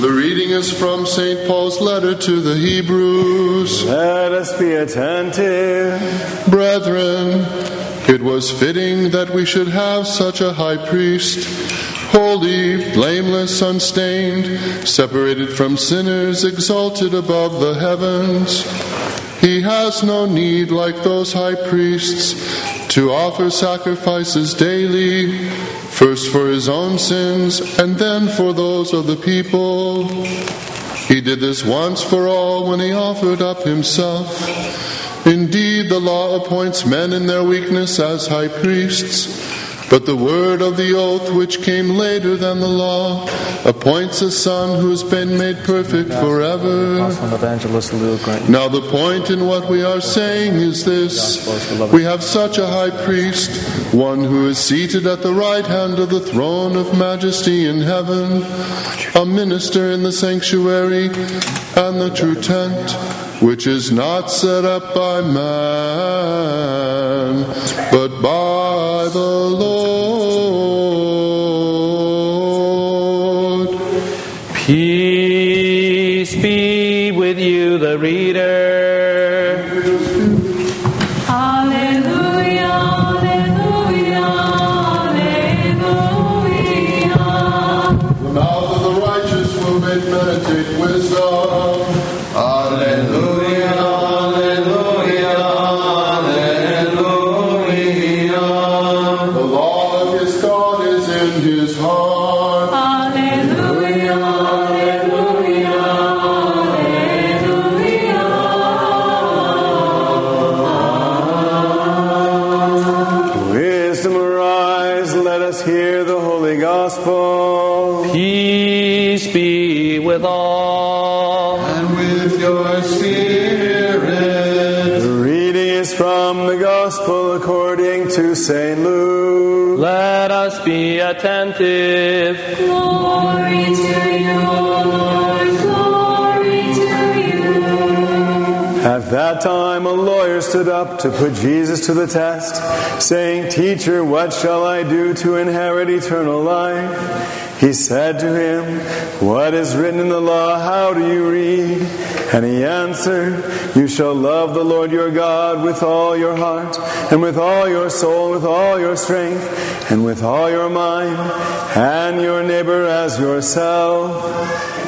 The reading is from St. Paul's letter to the Hebrews. Let us be attentive. Brethren, it was fitting that we should have such a high priest, holy, blameless, unstained, separated from sinners, exalted above the heavens. He has no need, like those high priests, to offer sacrifices daily, first for his own sins and then for those of the people. He did this once for all when he offered up himself. Indeed, the law appoints men in their weakness as high priests. But the word of the oath, which came later than the law, appoints a son who's been made perfect forever. Now, the point in what we are saying is this we have such a high priest, one who is seated at the right hand of the throne of majesty in heaven, a minister in the sanctuary and the true tent, which is not set up by man, but by the Lord. ذاته At that time, a lawyer stood up to put Jesus to the test, saying, Teacher, what shall I do to inherit eternal life? He said to him, What is written in the law? How do you read? And he answered, You shall love the Lord your God with all your heart, and with all your soul, with all your strength, and with all your mind, and your neighbor as yourself.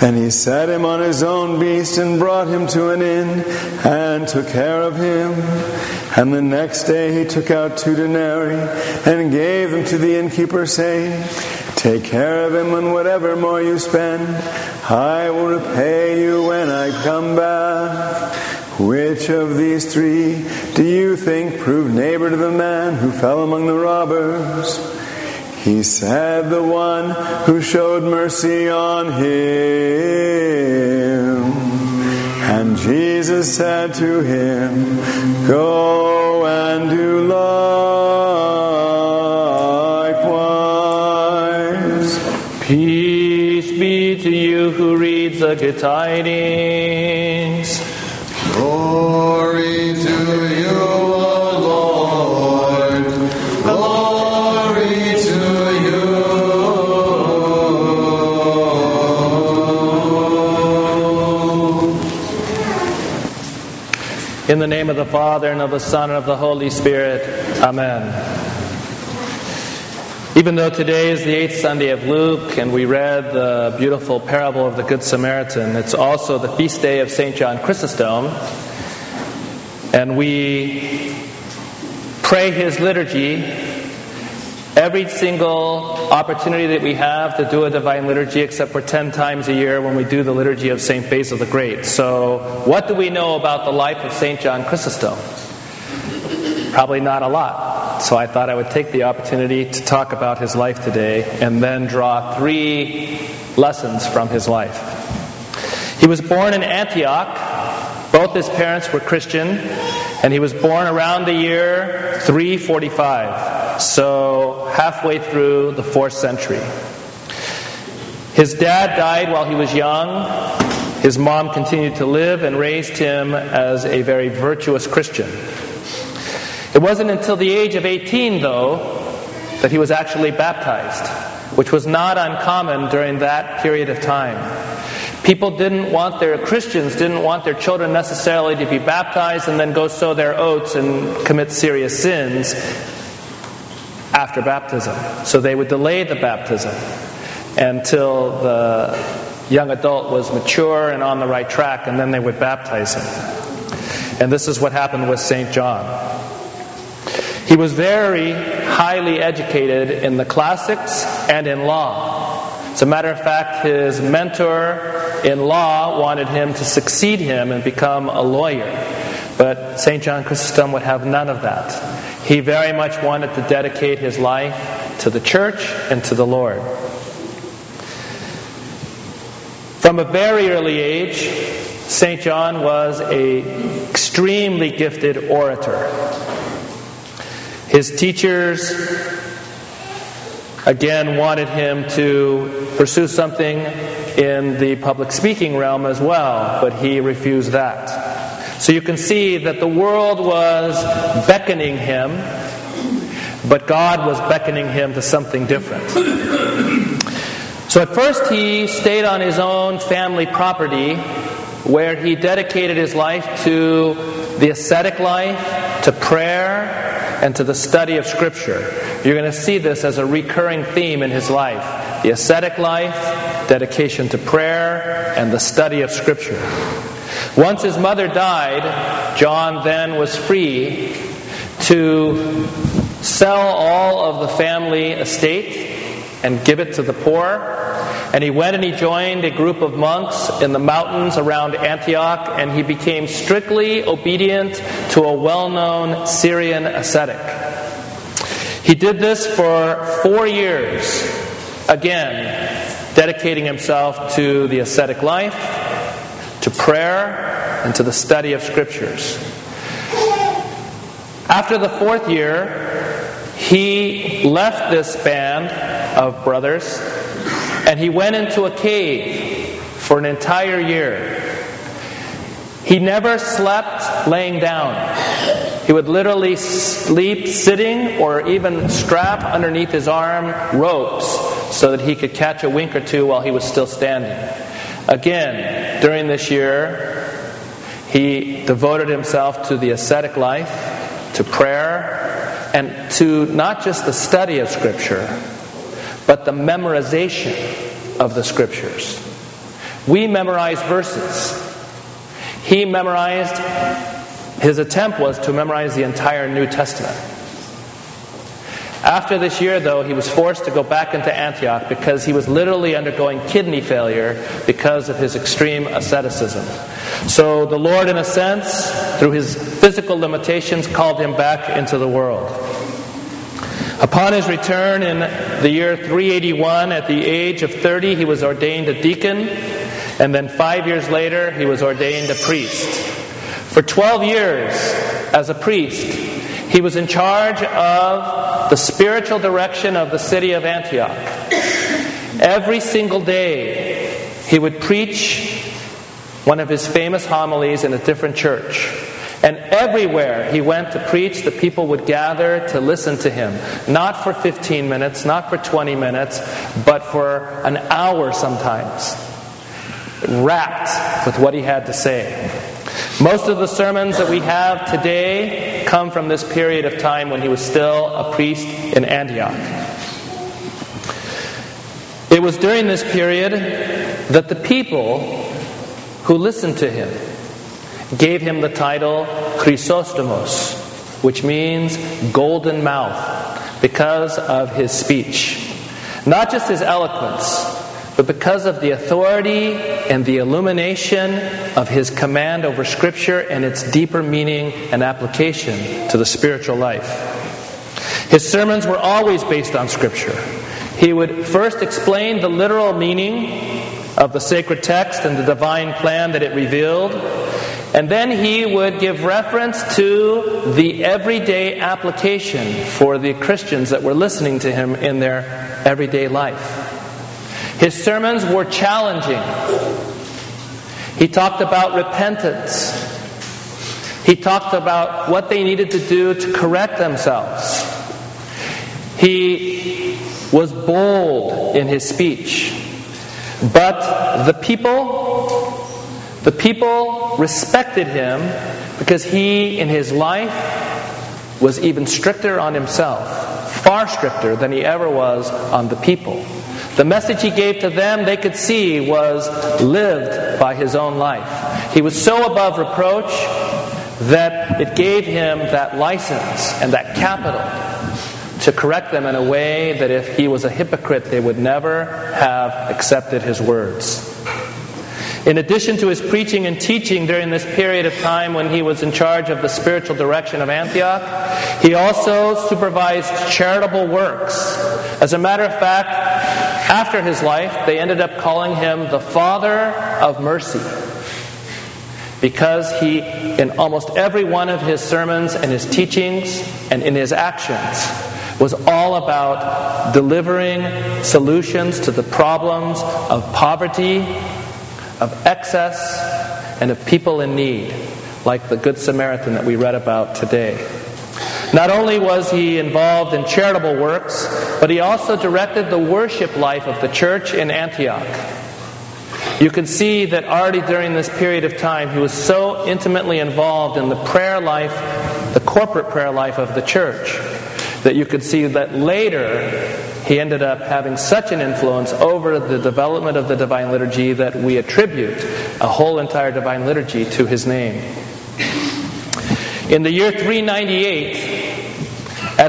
Then he set him on his own beast and brought him to an inn and took care of him. And the next day he took out two denarii and gave them to the innkeeper, saying, Take care of him, and whatever more you spend, I will repay you when I come back. Which of these three do you think proved neighbor to the man who fell among the robbers? He said, The one who showed mercy on him. And Jesus said to him, Go and do likewise. Peace be to you who reads the good tidings. In the name of the Father, and of the Son, and of the Holy Spirit. Amen. Even though today is the eighth Sunday of Luke, and we read the beautiful parable of the Good Samaritan, it's also the feast day of St. John Chrysostom. And we pray his liturgy every single opportunity that we have to do a divine liturgy, except for 10 times a year when we do the liturgy of St. Basil the Great. So, what do we know about the life of St. John Chrysostom? Probably not a lot. So, I thought I would take the opportunity to talk about his life today and then draw three lessons from his life. He was born in Antioch. Both his parents were Christian, and he was born around the year 345, so halfway through the fourth century. His dad died while he was young. His mom continued to live and raised him as a very virtuous Christian. It wasn't until the age of 18, though, that he was actually baptized, which was not uncommon during that period of time. People didn't want their Christians didn't want their children necessarily to be baptized and then go sow their oats and commit serious sins after baptism. So they would delay the baptism until the young adult was mature and on the right track, and then they would baptize him. And this is what happened with St. John. He was very highly educated in the classics and in law. As a matter of fact, his mentor in law wanted him to succeed him and become a lawyer. But St. John Chrysostom would have none of that. He very much wanted to dedicate his life to the church and to the Lord. From a very early age, St. John was a extremely gifted orator. His teachers again wanted him to pursue something in the public speaking realm as well, but he refused that. So you can see that the world was beckoning him, but God was beckoning him to something different. So at first he stayed on his own family property where he dedicated his life to the ascetic life, to prayer, and to the study of Scripture. You're going to see this as a recurring theme in his life the ascetic life, dedication to prayer, and the study of Scripture. Once his mother died, John then was free to sell all of the family estate and give it to the poor. And he went and he joined a group of monks in the mountains around Antioch, and he became strictly obedient to a well known Syrian ascetic. He did this for four years, again, dedicating himself to the ascetic life, to prayer, and to the study of scriptures. After the fourth year, he left this band of brothers and he went into a cave for an entire year. He never slept laying down. He would literally sleep sitting or even strap underneath his arm ropes so that he could catch a wink or two while he was still standing. Again, during this year, he devoted himself to the ascetic life, to prayer, and to not just the study of Scripture, but the memorization of the Scriptures. We memorize verses. He memorized, his attempt was to memorize the entire New Testament. After this year, though, he was forced to go back into Antioch because he was literally undergoing kidney failure because of his extreme asceticism. So the Lord, in a sense, through his physical limitations, called him back into the world. Upon his return in the year 381, at the age of 30, he was ordained a deacon, and then five years later, he was ordained a priest. For 12 years, as a priest, he was in charge of the spiritual direction of the city of Antioch. Every single day, he would preach one of his famous homilies in a different church. And everywhere he went to preach, the people would gather to listen to him. Not for 15 minutes, not for 20 minutes, but for an hour sometimes. Rapt with what he had to say. Most of the sermons that we have today come from this period of time when he was still a priest in Antioch. It was during this period that the people who listened to him gave him the title Chrysostomos, which means golden mouth, because of his speech. Not just his eloquence, but because of the authority and the illumination of his command over Scripture and its deeper meaning and application to the spiritual life. His sermons were always based on Scripture. He would first explain the literal meaning of the sacred text and the divine plan that it revealed, and then he would give reference to the everyday application for the Christians that were listening to him in their everyday life. His sermons were challenging. He talked about repentance. He talked about what they needed to do to correct themselves. He was bold in his speech. But the people, the people respected him because he, in his life, was even stricter on himself, far stricter than he ever was on the people. The message he gave to them, they could see, was lived by his own life. He was so above reproach that it gave him that license and that capital to correct them in a way that if he was a hypocrite, they would never have accepted his words. In addition to his preaching and teaching during this period of time when he was in charge of the spiritual direction of Antioch, he also supervised charitable works. As a matter of fact, after his life, they ended up calling him the Father of Mercy. Because he, in almost every one of his sermons and his teachings and in his actions, was all about delivering solutions to the problems of poverty, of excess, and of people in need, like the Good Samaritan that we read about today. Not only was he involved in charitable works, but he also directed the worship life of the church in Antioch. You can see that already during this period of time, he was so intimately involved in the prayer life, the corporate prayer life of the church, that you could see that later he ended up having such an influence over the development of the Divine Liturgy that we attribute a whole entire Divine Liturgy to his name. In the year 398,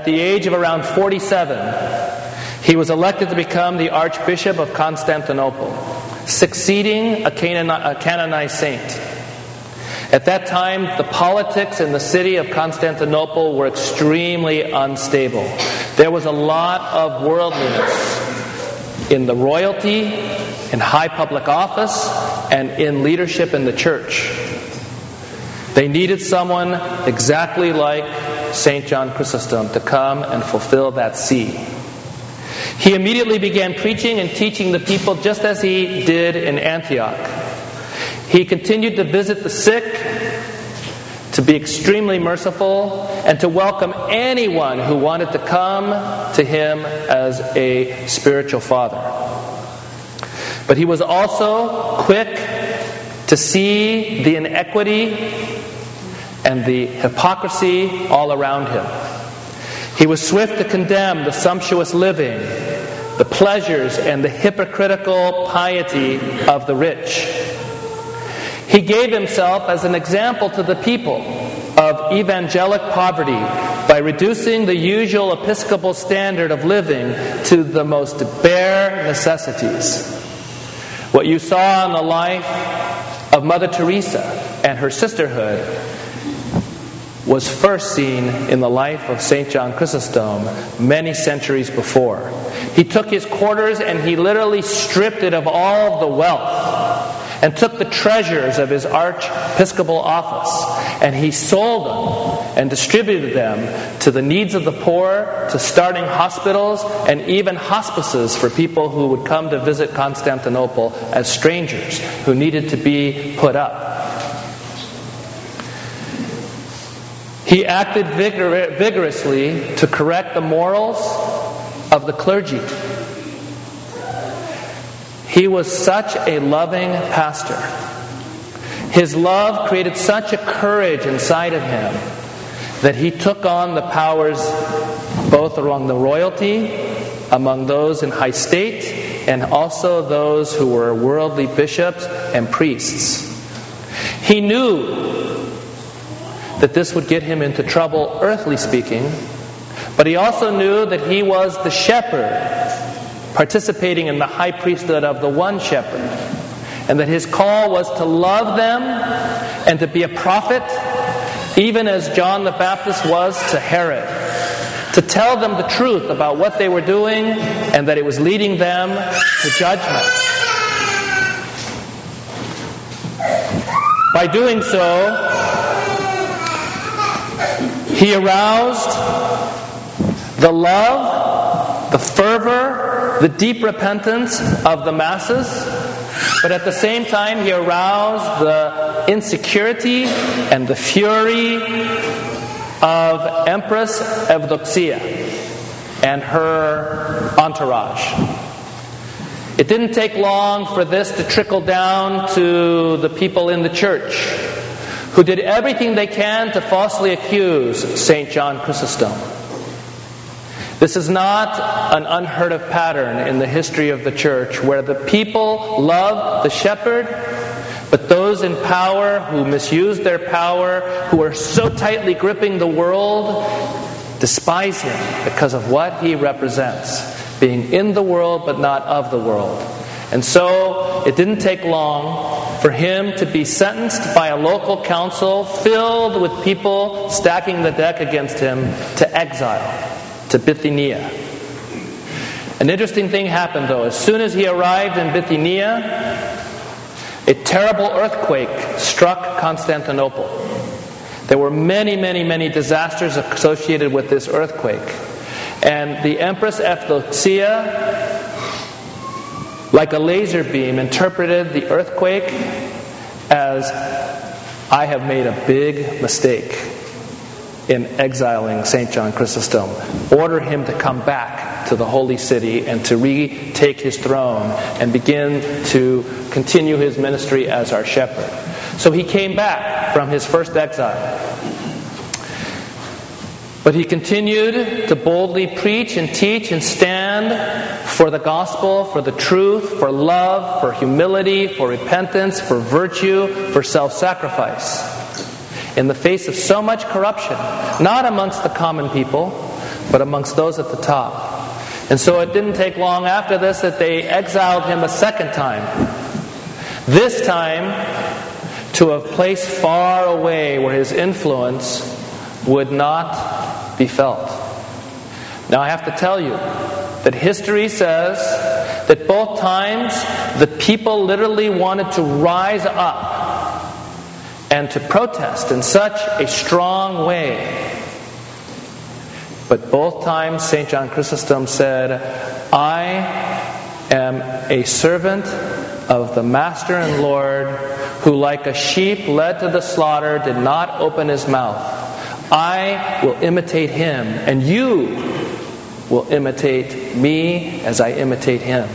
at the age of around 47, he was elected to become the Archbishop of Constantinople, succeeding a, Canoni- a canonized saint. At that time, the politics in the city of Constantinople were extremely unstable. There was a lot of worldliness in the royalty, in high public office, and in leadership in the church. They needed someone exactly like St. John Chrysostom to come and fulfill that see. He immediately began preaching and teaching the people just as he did in Antioch. He continued to visit the sick, to be extremely merciful, and to welcome anyone who wanted to come to him as a spiritual father. But he was also quick to see the inequity and the hypocrisy all around him. He was swift to condemn the sumptuous living, the pleasures, and the hypocritical piety of the rich. He gave himself as an example to the people of evangelic poverty by reducing the usual episcopal standard of living to the most bare necessities. What you saw in the life of Mother Teresa and her sisterhood was first seen in the life of St. John Chrysostom many centuries before. He took his quarters and he literally stripped it of all of the wealth and took the treasures of his archiepiscopal office and he sold them and distributed them to the needs of the poor, to starting hospitals, and even hospices for people who would come to visit Constantinople as strangers who needed to be put up. He acted vigor- vigorously to correct the morals of the clergy. He was such a loving pastor. His love created such a courage inside of him that he took on the powers both among the royalty, among those in high state, and also those who were worldly bishops and priests. He knew that this would get him into trouble, earthly speaking, but he also knew that he was the shepherd, participating in the high priesthood of the one shepherd, and that his call was to love them and to be a prophet, even as John the Baptist was to Herod, to tell them the truth about what they were doing and that it was leading them to judgment. By doing so, he aroused the love, the fervor, the deep repentance of the masses, but at the same time, he aroused the insecurity and the fury of Empress Evdokia and her entourage. It didn't take long for this to trickle down to the people in the church who did everything they can to falsely accuse St. John Chrysostom. This is not an unheard of pattern in the history of the church where the people love the shepherd, but those in power who misuse their power, who are so tightly gripping the world, despise him because of what he represents being in the world but not of the world. And so it didn't take long for him to be sentenced by a local council filled with people stacking the deck against him to exile to Bithynia. An interesting thing happened though. As soon as he arrived in Bithynia, a terrible earthquake struck Constantinople. There were many, many, many disasters associated with this earthquake. And the Empress Evdokia, like a laser beam, interpreted the earthquake as I have made a big mistake in exiling St. John Chrysostom. Order him to come back to the holy city and to retake his throne and begin to continue his ministry as our shepherd. So he came back from his first exile. But he continued to boldly preach and teach and stand for the gospel, for the truth, for love, for humility, for repentance, for virtue, for self sacrifice. In the face of so much corruption, not amongst the common people, but amongst those at the top. And so it didn't take long after this that they exiled him a second time. This time to a place far away where his influence would not be felt. Now, I have to tell you that history says that both times the people literally wanted to rise up and to protest in such a strong way. But both times St. John Chrysostom said, I am a servant of the Master and Lord who, like a sheep led to the slaughter, did not open his mouth. I will imitate him, and you will imitate me as I imitate him.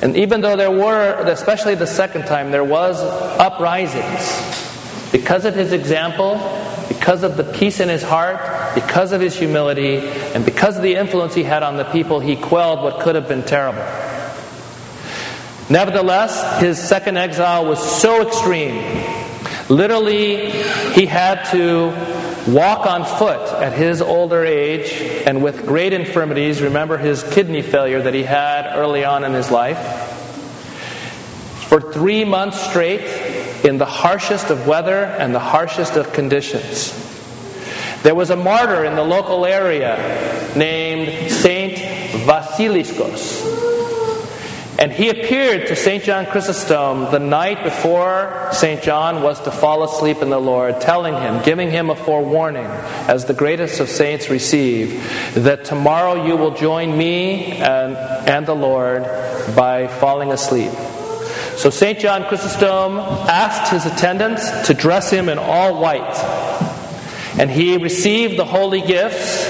And even though there were, especially the second time, there was uprisings, because of his example, because of the peace in his heart, because of his humility, and because of the influence he had on the people, he quelled what could have been terrible. Nevertheless, his second exile was so extreme. Literally, he had to walk on foot at his older age and with great infirmities. Remember his kidney failure that he had early on in his life. For three months straight, in the harshest of weather and the harshest of conditions. There was a martyr in the local area named Saint Vasiliskos. And he appeared to St. John Chrysostom the night before St. John was to fall asleep in the Lord, telling him, giving him a forewarning, as the greatest of saints receive, that tomorrow you will join me and, and the Lord by falling asleep. So St. John Chrysostom asked his attendants to dress him in all white. And he received the holy gifts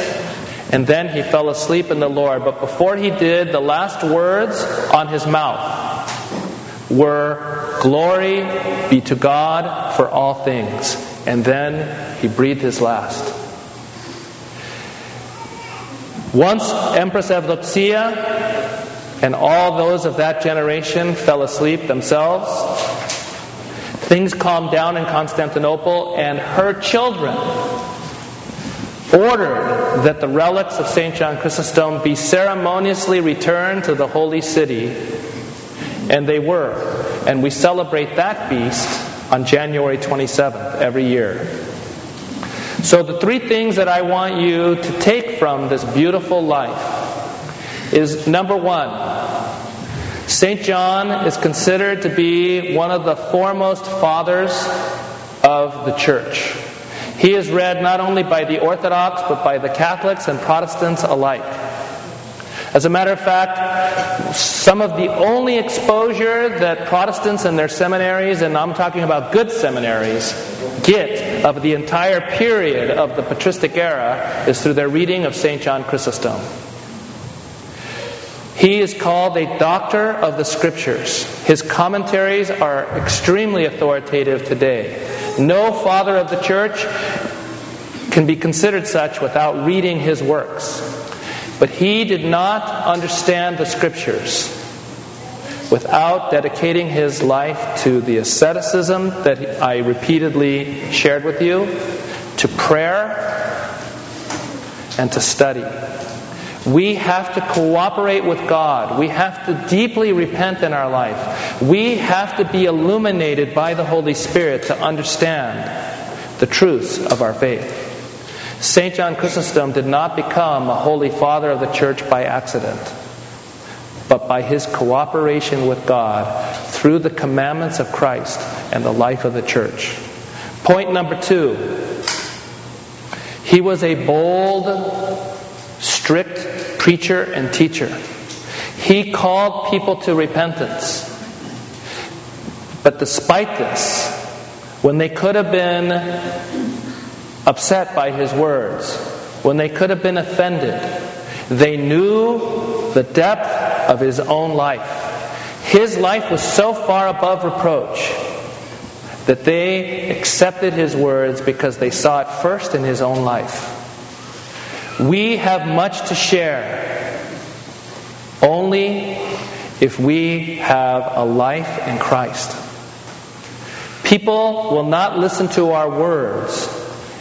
and then he fell asleep in the Lord. But before he did, the last words on his mouth were, Glory be to God for all things. And then he breathed his last. Once Empress Evdokia and all those of that generation fell asleep themselves, things calmed down in Constantinople, and her children ordered that the relics of St. John Chrysostom be ceremoniously returned to the holy city. And they were. And we celebrate that feast on January 27th every year. So, the three things that I want you to take from this beautiful life is number one, St. John is considered to be one of the foremost fathers of the church. He is read not only by the Orthodox, but by the Catholics and Protestants alike. As a matter of fact, some of the only exposure that Protestants and their seminaries, and I'm talking about good seminaries, get of the entire period of the patristic era is through their reading of St. John Chrysostom. He is called a doctor of the scriptures. His commentaries are extremely authoritative today. No father of the church can be considered such without reading his works. But he did not understand the scriptures without dedicating his life to the asceticism that I repeatedly shared with you, to prayer, and to study. We have to cooperate with God. We have to deeply repent in our life. We have to be illuminated by the Holy Spirit to understand the truths of our faith. St. John Chrysostom did not become a holy father of the church by accident, but by his cooperation with God through the commandments of Christ and the life of the church. Point number two he was a bold, strict preacher and teacher. He called people to repentance. But despite this, when they could have been upset by his words, when they could have been offended, they knew the depth of his own life. His life was so far above reproach that they accepted his words because they saw it first in his own life. We have much to share only if we have a life in Christ. People will not listen to our words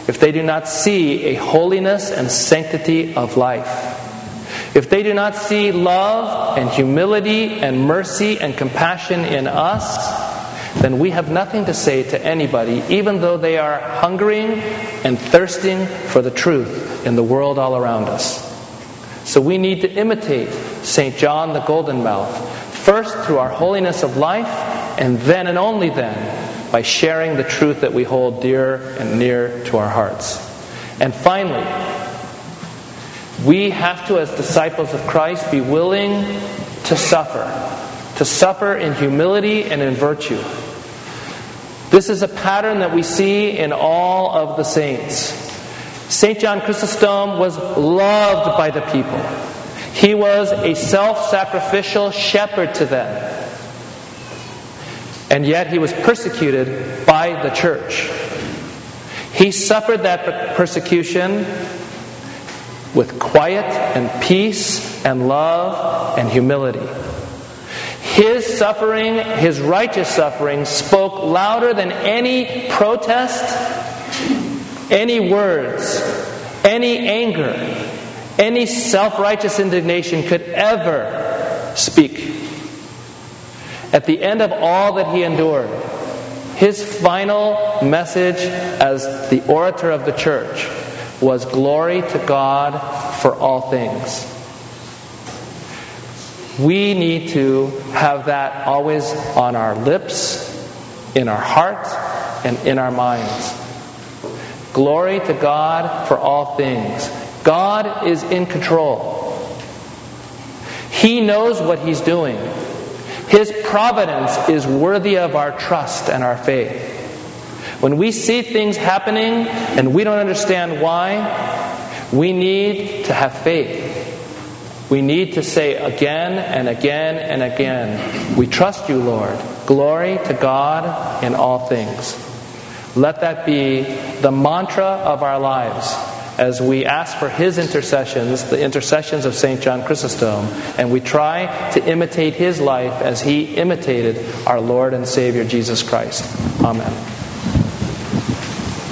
if they do not see a holiness and sanctity of life. If they do not see love and humility and mercy and compassion in us, then we have nothing to say to anybody, even though they are hungering and thirsting for the truth in the world all around us. So we need to imitate St. John the Golden Mouth, first through our holiness of life, and then and only then by sharing the truth that we hold dear and near to our hearts. And finally, we have to, as disciples of Christ, be willing to suffer, to suffer in humility and in virtue. This is a pattern that we see in all of the saints. St. John Chrysostom was loved by the people. He was a self sacrificial shepherd to them. And yet he was persecuted by the church. He suffered that persecution with quiet and peace and love and humility. His suffering, his righteous suffering, spoke louder than any protest, any words, any anger, any self righteous indignation could ever speak. At the end of all that he endured, his final message as the orator of the church was glory to God for all things. We need to have that always on our lips, in our heart, and in our minds. Glory to God for all things. God is in control. He knows what He's doing. His providence is worthy of our trust and our faith. When we see things happening and we don't understand why, we need to have faith. We need to say again and again and again, We trust you, Lord. Glory to God in all things. Let that be the mantra of our lives as we ask for his intercessions, the intercessions of St. John Chrysostom, and we try to imitate his life as he imitated our Lord and Savior Jesus Christ. Amen.